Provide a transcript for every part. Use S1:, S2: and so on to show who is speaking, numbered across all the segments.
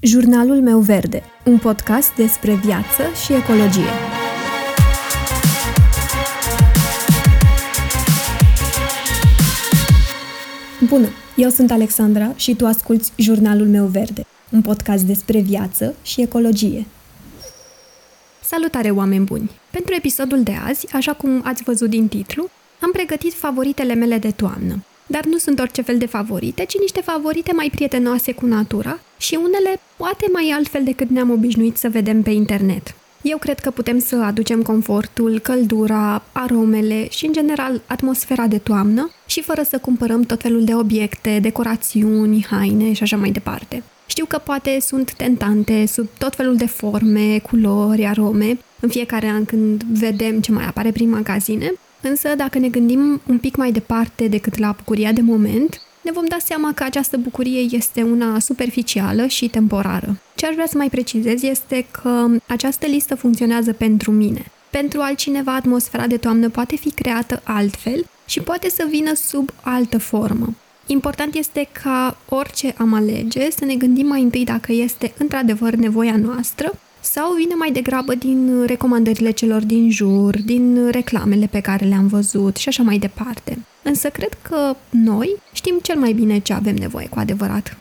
S1: Jurnalul meu verde, un podcast despre viață și ecologie. Bună, eu sunt Alexandra și tu asculți Jurnalul meu verde, un podcast despre viață și ecologie. Salutare, oameni buni! Pentru episodul de azi, așa cum ați văzut din titlu, am pregătit favoritele mele de toamnă. Dar nu sunt orice fel de favorite, ci niște favorite mai prietenoase cu natura și unele poate mai altfel decât ne-am obișnuit să vedem pe internet. Eu cred că putem să aducem confortul, căldura, aromele și, în general, atmosfera de toamnă și fără să cumpărăm tot felul de obiecte, decorațiuni, haine și așa mai departe. Știu că poate sunt tentante sub tot felul de forme, culori, arome, în fiecare an când vedem ce mai apare prin magazine, însă dacă ne gândim un pic mai departe decât la bucuria de moment, ne vom da seama că această bucurie este una superficială și temporară. Ce aș vrea să mai precizez este că această listă funcționează pentru mine. Pentru altcineva, atmosfera de toamnă poate fi creată altfel și poate să vină sub altă formă. Important este ca orice am alege să ne gândim mai întâi dacă este într-adevăr nevoia noastră sau vine mai degrabă din recomandările celor din jur, din reclamele pe care le-am văzut și așa mai departe. Însă cred că noi știm cel mai bine ce avem nevoie cu adevărat.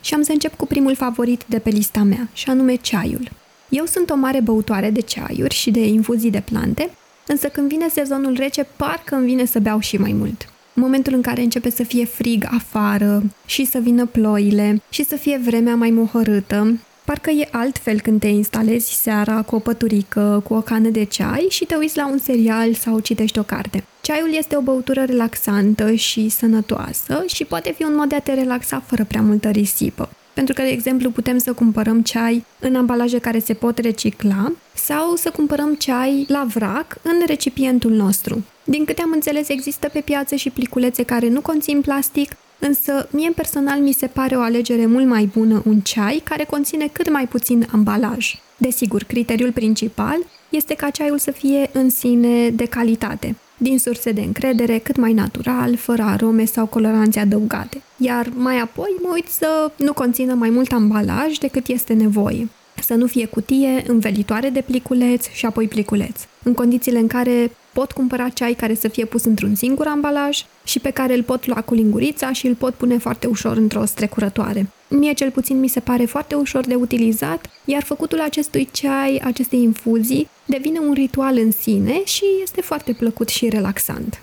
S1: Și am să încep cu primul favorit de pe lista mea, și anume ceaiul. Eu sunt o mare băutoare de ceaiuri și de infuzii de plante, însă când vine sezonul rece, parcă îmi vine să beau și mai mult. În momentul în care începe să fie frig afară și să vină ploile și să fie vremea mai mohorâtă, Parcă e altfel când te instalezi seara cu o păturică, cu o cană de ceai și te uiți la un serial sau citești o carte. Ceaiul este o băutură relaxantă și sănătoasă și poate fi un mod de a te relaxa fără prea multă risipă. Pentru că, de exemplu, putem să cumpărăm ceai în ambalaje care se pot recicla sau să cumpărăm ceai la vrac în recipientul nostru. Din câte am înțeles, există pe piață și pliculețe care nu conțin plastic Însă, mie personal mi se pare o alegere mult mai bună un ceai care conține cât mai puțin ambalaj. Desigur, criteriul principal este ca ceaiul să fie în sine de calitate, din surse de încredere, cât mai natural, fără arome sau coloranțe adăugate. Iar mai apoi mă uit să nu conțină mai mult ambalaj decât este nevoie. Să nu fie cutie, învelitoare de pliculeț și apoi pliculeț. În condițiile în care pot cumpăra ceai care să fie pus într-un singur ambalaj și pe care îl pot lua cu lingurița și îl pot pune foarte ușor într-o strecurătoare. Mie cel puțin mi se pare foarte ușor de utilizat, iar făcutul acestui ceai, acestei infuzii, devine un ritual în sine și este foarte plăcut și relaxant.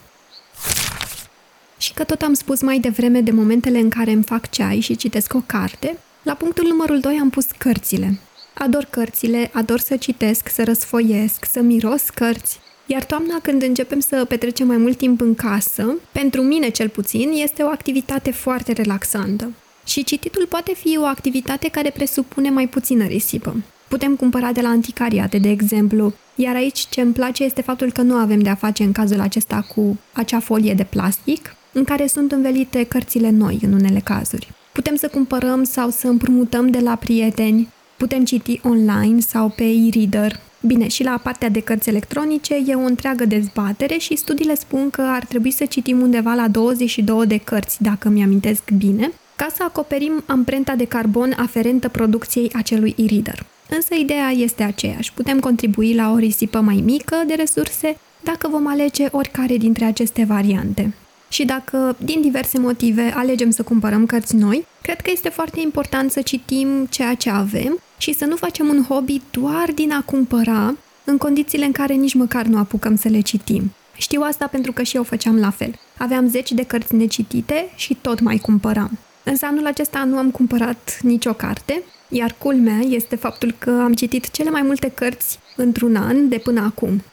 S1: Și că tot am spus mai devreme de momentele în care îmi fac ceai și citesc o carte, la punctul numărul 2 am pus cărțile. Ador cărțile, ador să citesc, să răsfoiesc, să miros cărți, iar toamna, când începem să petrecem mai mult timp în casă, pentru mine cel puțin, este o activitate foarte relaxantă. Și cititul poate fi o activitate care presupune mai puțină risipă. Putem cumpăra de la anticariate, de exemplu, iar aici ce îmi place este faptul că nu avem de-a face în cazul acesta cu acea folie de plastic, în care sunt învelite cărțile noi în unele cazuri. Putem să cumpărăm sau să împrumutăm de la prieteni, putem citi online sau pe e-reader, Bine, și la partea de cărți electronice e o întreagă dezbatere și studiile spun că ar trebui să citim undeva la 22 de cărți, dacă mi-amintesc bine, ca să acoperim amprenta de carbon aferentă producției acelui e-reader. Însă ideea este aceeași, putem contribui la o risipă mai mică de resurse dacă vom alege oricare dintre aceste variante. Și dacă, din diverse motive, alegem să cumpărăm cărți noi, cred că este foarte important să citim ceea ce avem și să nu facem un hobby doar din a cumpăra, în condițiile în care nici măcar nu apucăm să le citim. Știu asta pentru că și eu făceam la fel. Aveam zeci de cărți necitite și tot mai cumpăram. Însă anul acesta nu am cumpărat nicio carte, iar culmea este faptul că am citit cele mai multe cărți într-un an de până acum.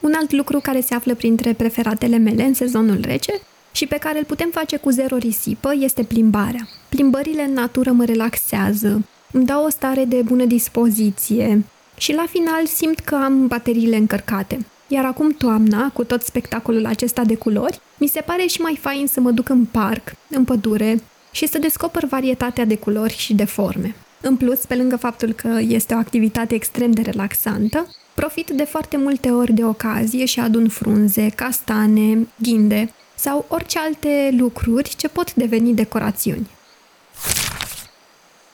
S1: Un alt lucru care se află printre preferatele mele în sezonul rece și pe care îl putem face cu zero risipă este plimbarea. Plimbările în natură mă relaxează, îmi dau o stare de bună dispoziție și la final simt că am bateriile încărcate. Iar acum toamna, cu tot spectacolul acesta de culori, mi se pare și mai fain să mă duc în parc, în pădure și să descoper varietatea de culori și de forme. În plus, pe lângă faptul că este o activitate extrem de relaxantă, profit de foarte multe ori de ocazie și adun frunze, castane, ghinde sau orice alte lucruri ce pot deveni decorațiuni.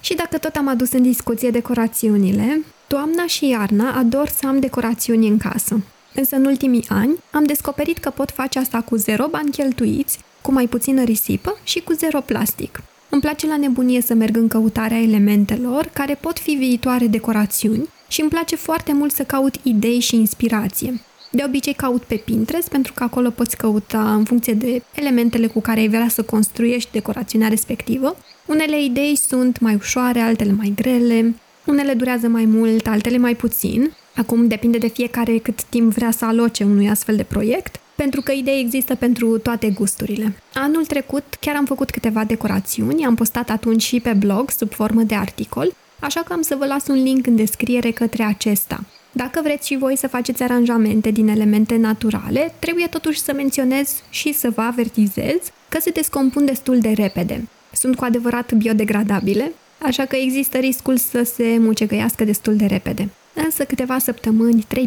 S1: Și dacă tot am adus în discuție decorațiunile, toamna și iarna ador să am decorațiuni în casă. Însă în ultimii ani am descoperit că pot face asta cu zero bani cheltuiți, cu mai puțină risipă și cu zero plastic. Îmi place la nebunie să merg în căutarea elementelor care pot fi viitoare decorațiuni și îmi place foarte mult să caut idei și inspirație. De obicei caut pe Pinterest pentru că acolo poți căuta în funcție de elementele cu care ai vrea să construiești decorațiunea respectivă. Unele idei sunt mai ușoare, altele mai grele, unele durează mai mult, altele mai puțin. Acum depinde de fiecare cât timp vrea să aloce unui astfel de proiect, pentru că idei există pentru toate gusturile. Anul trecut chiar am făcut câteva decorațiuni, am postat atunci și pe blog sub formă de articol, așa că am să vă las un link în descriere către acesta. Dacă vreți și voi să faceți aranjamente din elemente naturale, trebuie totuși să menționez și să vă avertizez că se descompun destul de repede. Sunt cu adevărat biodegradabile, așa că există riscul să se mucegăiască destul de repede. Însă câteva săptămâni, 3-4,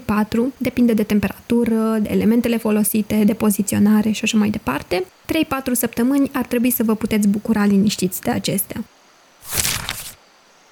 S1: depinde de temperatură, de elementele folosite, de poziționare și așa mai departe, 3-4 săptămâni ar trebui să vă puteți bucura liniștiți de acestea.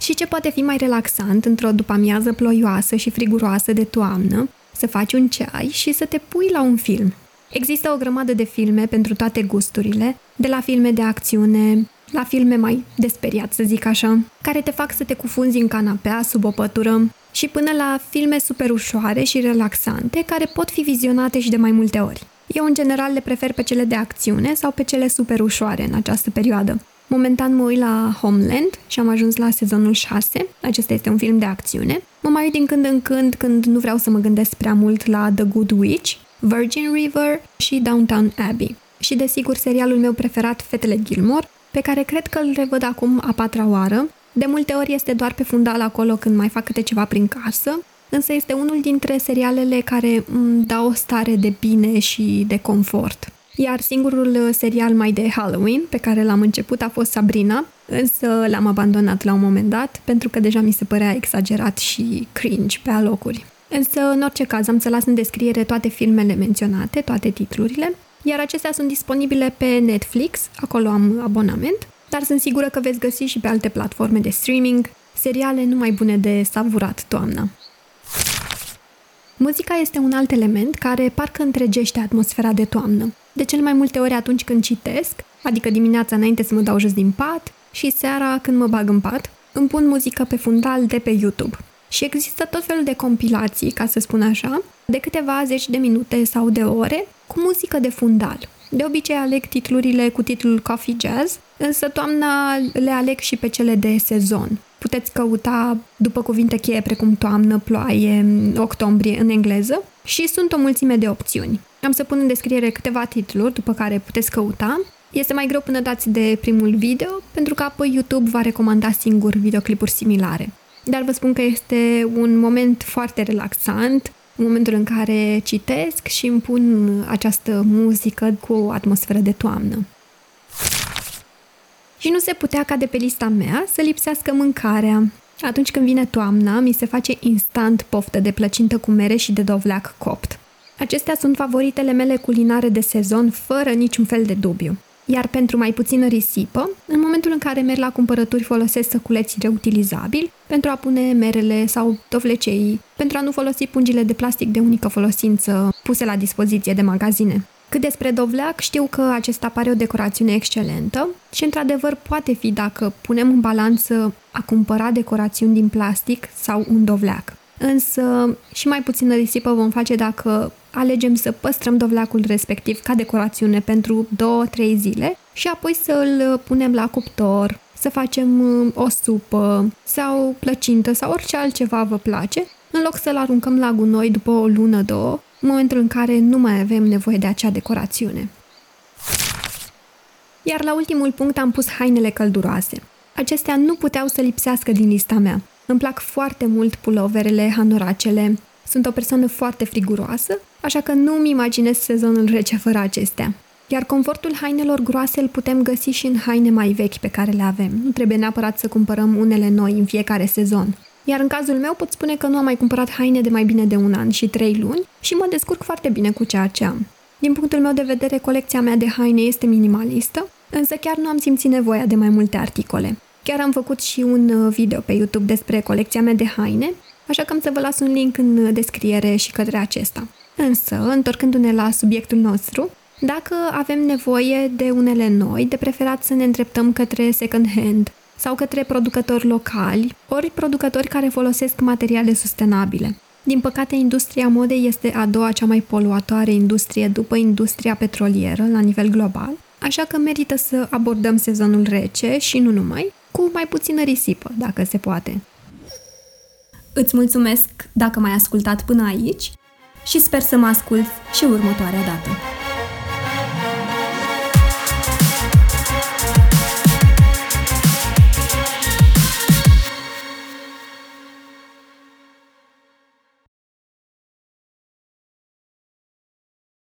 S1: Și ce poate fi mai relaxant într-o după-amiază ploioasă și friguroasă de toamnă, să faci un ceai și să te pui la un film. Există o grămadă de filme pentru toate gusturile, de la filme de acțiune, la filme mai desperiat, să zic așa, care te fac să te cufunzi în canapea sub o pătură și până la filme super ușoare și relaxante care pot fi vizionate și de mai multe ori. Eu în general le prefer pe cele de acțiune sau pe cele super ușoare în această perioadă. Momentan mă uit la Homeland și am ajuns la sezonul 6. Acesta este un film de acțiune. Mă mai uit din când în când când nu vreau să mă gândesc prea mult la The Good Witch, Virgin River și Downtown Abbey. Și desigur serialul meu preferat, Fetele Gilmore, pe care cred că îl revăd acum a patra oară. De multe ori este doar pe fundal acolo când mai fac câte ceva prin casă, însă este unul dintre serialele care îmi dau o stare de bine și de confort. Iar singurul serial mai de Halloween pe care l-am început a fost Sabrina, însă l-am abandonat la un moment dat pentru că deja mi se părea exagerat și cringe pe alocuri. Însă, în orice caz, am să las în descriere toate filmele menționate, toate titlurile, iar acestea sunt disponibile pe Netflix, acolo am abonament, dar sunt sigură că veți găsi și pe alte platforme de streaming seriale numai bune de savurat toamna. Muzica este un alt element care parcă întregește atmosfera de toamnă. De cel mai multe ori atunci când citesc, adică dimineața înainte să mă dau jos din pat și seara când mă bag în pat, îmi pun muzică pe fundal de pe YouTube. Și există tot felul de compilații, ca să spun așa, de câteva zeci de minute sau de ore, cu muzică de fundal. De obicei aleg titlurile cu titlul Coffee Jazz, însă toamna le aleg și pe cele de sezon. Puteți căuta după cuvinte cheie precum toamnă, ploaie, octombrie în engleză și sunt o mulțime de opțiuni. Am să pun în descriere câteva titluri după care puteți căuta. Este mai greu până dați de primul video, pentru că apoi YouTube va recomanda singur videoclipuri similare. Dar vă spun că este un moment foarte relaxant, în momentul în care citesc și îmi pun această muzică cu o atmosferă de toamnă. Și nu se putea ca de pe lista mea să lipsească mâncarea. Atunci când vine toamna, mi se face instant poftă de plăcintă cu mere și de dovleac copt. Acestea sunt favoritele mele culinare de sezon, fără niciun fel de dubiu. Iar pentru mai puțină risipă, în momentul în care merg la cumpărături folosesc săculeți reutilizabili pentru a pune merele sau dovlecei, pentru a nu folosi pungile de plastic de unică folosință puse la dispoziție de magazine. Cât despre dovleac, știu că acesta pare o decorațiune excelentă și într-adevăr poate fi dacă punem în balanță a cumpăra decorațiuni din plastic sau un dovleac. Însă și mai puțină risipă vom face dacă alegem să păstrăm dovleacul respectiv ca decorațiune pentru 2-3 zile și apoi să îl punem la cuptor, să facem uh, o supă sau plăcintă sau orice altceva vă place, în loc să-l aruncăm la gunoi după o lună, două, în momentul în care nu mai avem nevoie de acea decorațiune. Iar la ultimul punct am pus hainele călduroase. Acestea nu puteau să lipsească din lista mea. Îmi plac foarte mult puloverele, hanoracele. Sunt o persoană foarte friguroasă, așa că nu-mi imaginez sezonul rece fără acestea. Iar confortul hainelor groase îl putem găsi și în haine mai vechi pe care le avem. Nu trebuie neapărat să cumpărăm unele noi în fiecare sezon. Iar în cazul meu pot spune că nu am mai cumpărat haine de mai bine de un an și trei luni și mă descurc foarte bine cu ceea ce am. Din punctul meu de vedere, colecția mea de haine este minimalistă, Însă chiar nu am simțit nevoia de mai multe articole. Chiar am făcut și un uh, video pe YouTube despre colecția mea de haine, așa că am să vă las un link în descriere și către acesta. Însă, întorcându-ne la subiectul nostru, dacă avem nevoie de unele noi, de preferat să ne îndreptăm către second hand sau către producători locali, ori producători care folosesc materiale sustenabile. Din păcate, industria modei este a doua cea mai poluatoare industrie după industria petrolieră la nivel global, așa că merită să abordăm sezonul rece și nu numai, cu mai puțină risipă, dacă se poate. Îți mulțumesc dacă m-ai ascultat până aici și sper să mă ascult și următoarea dată.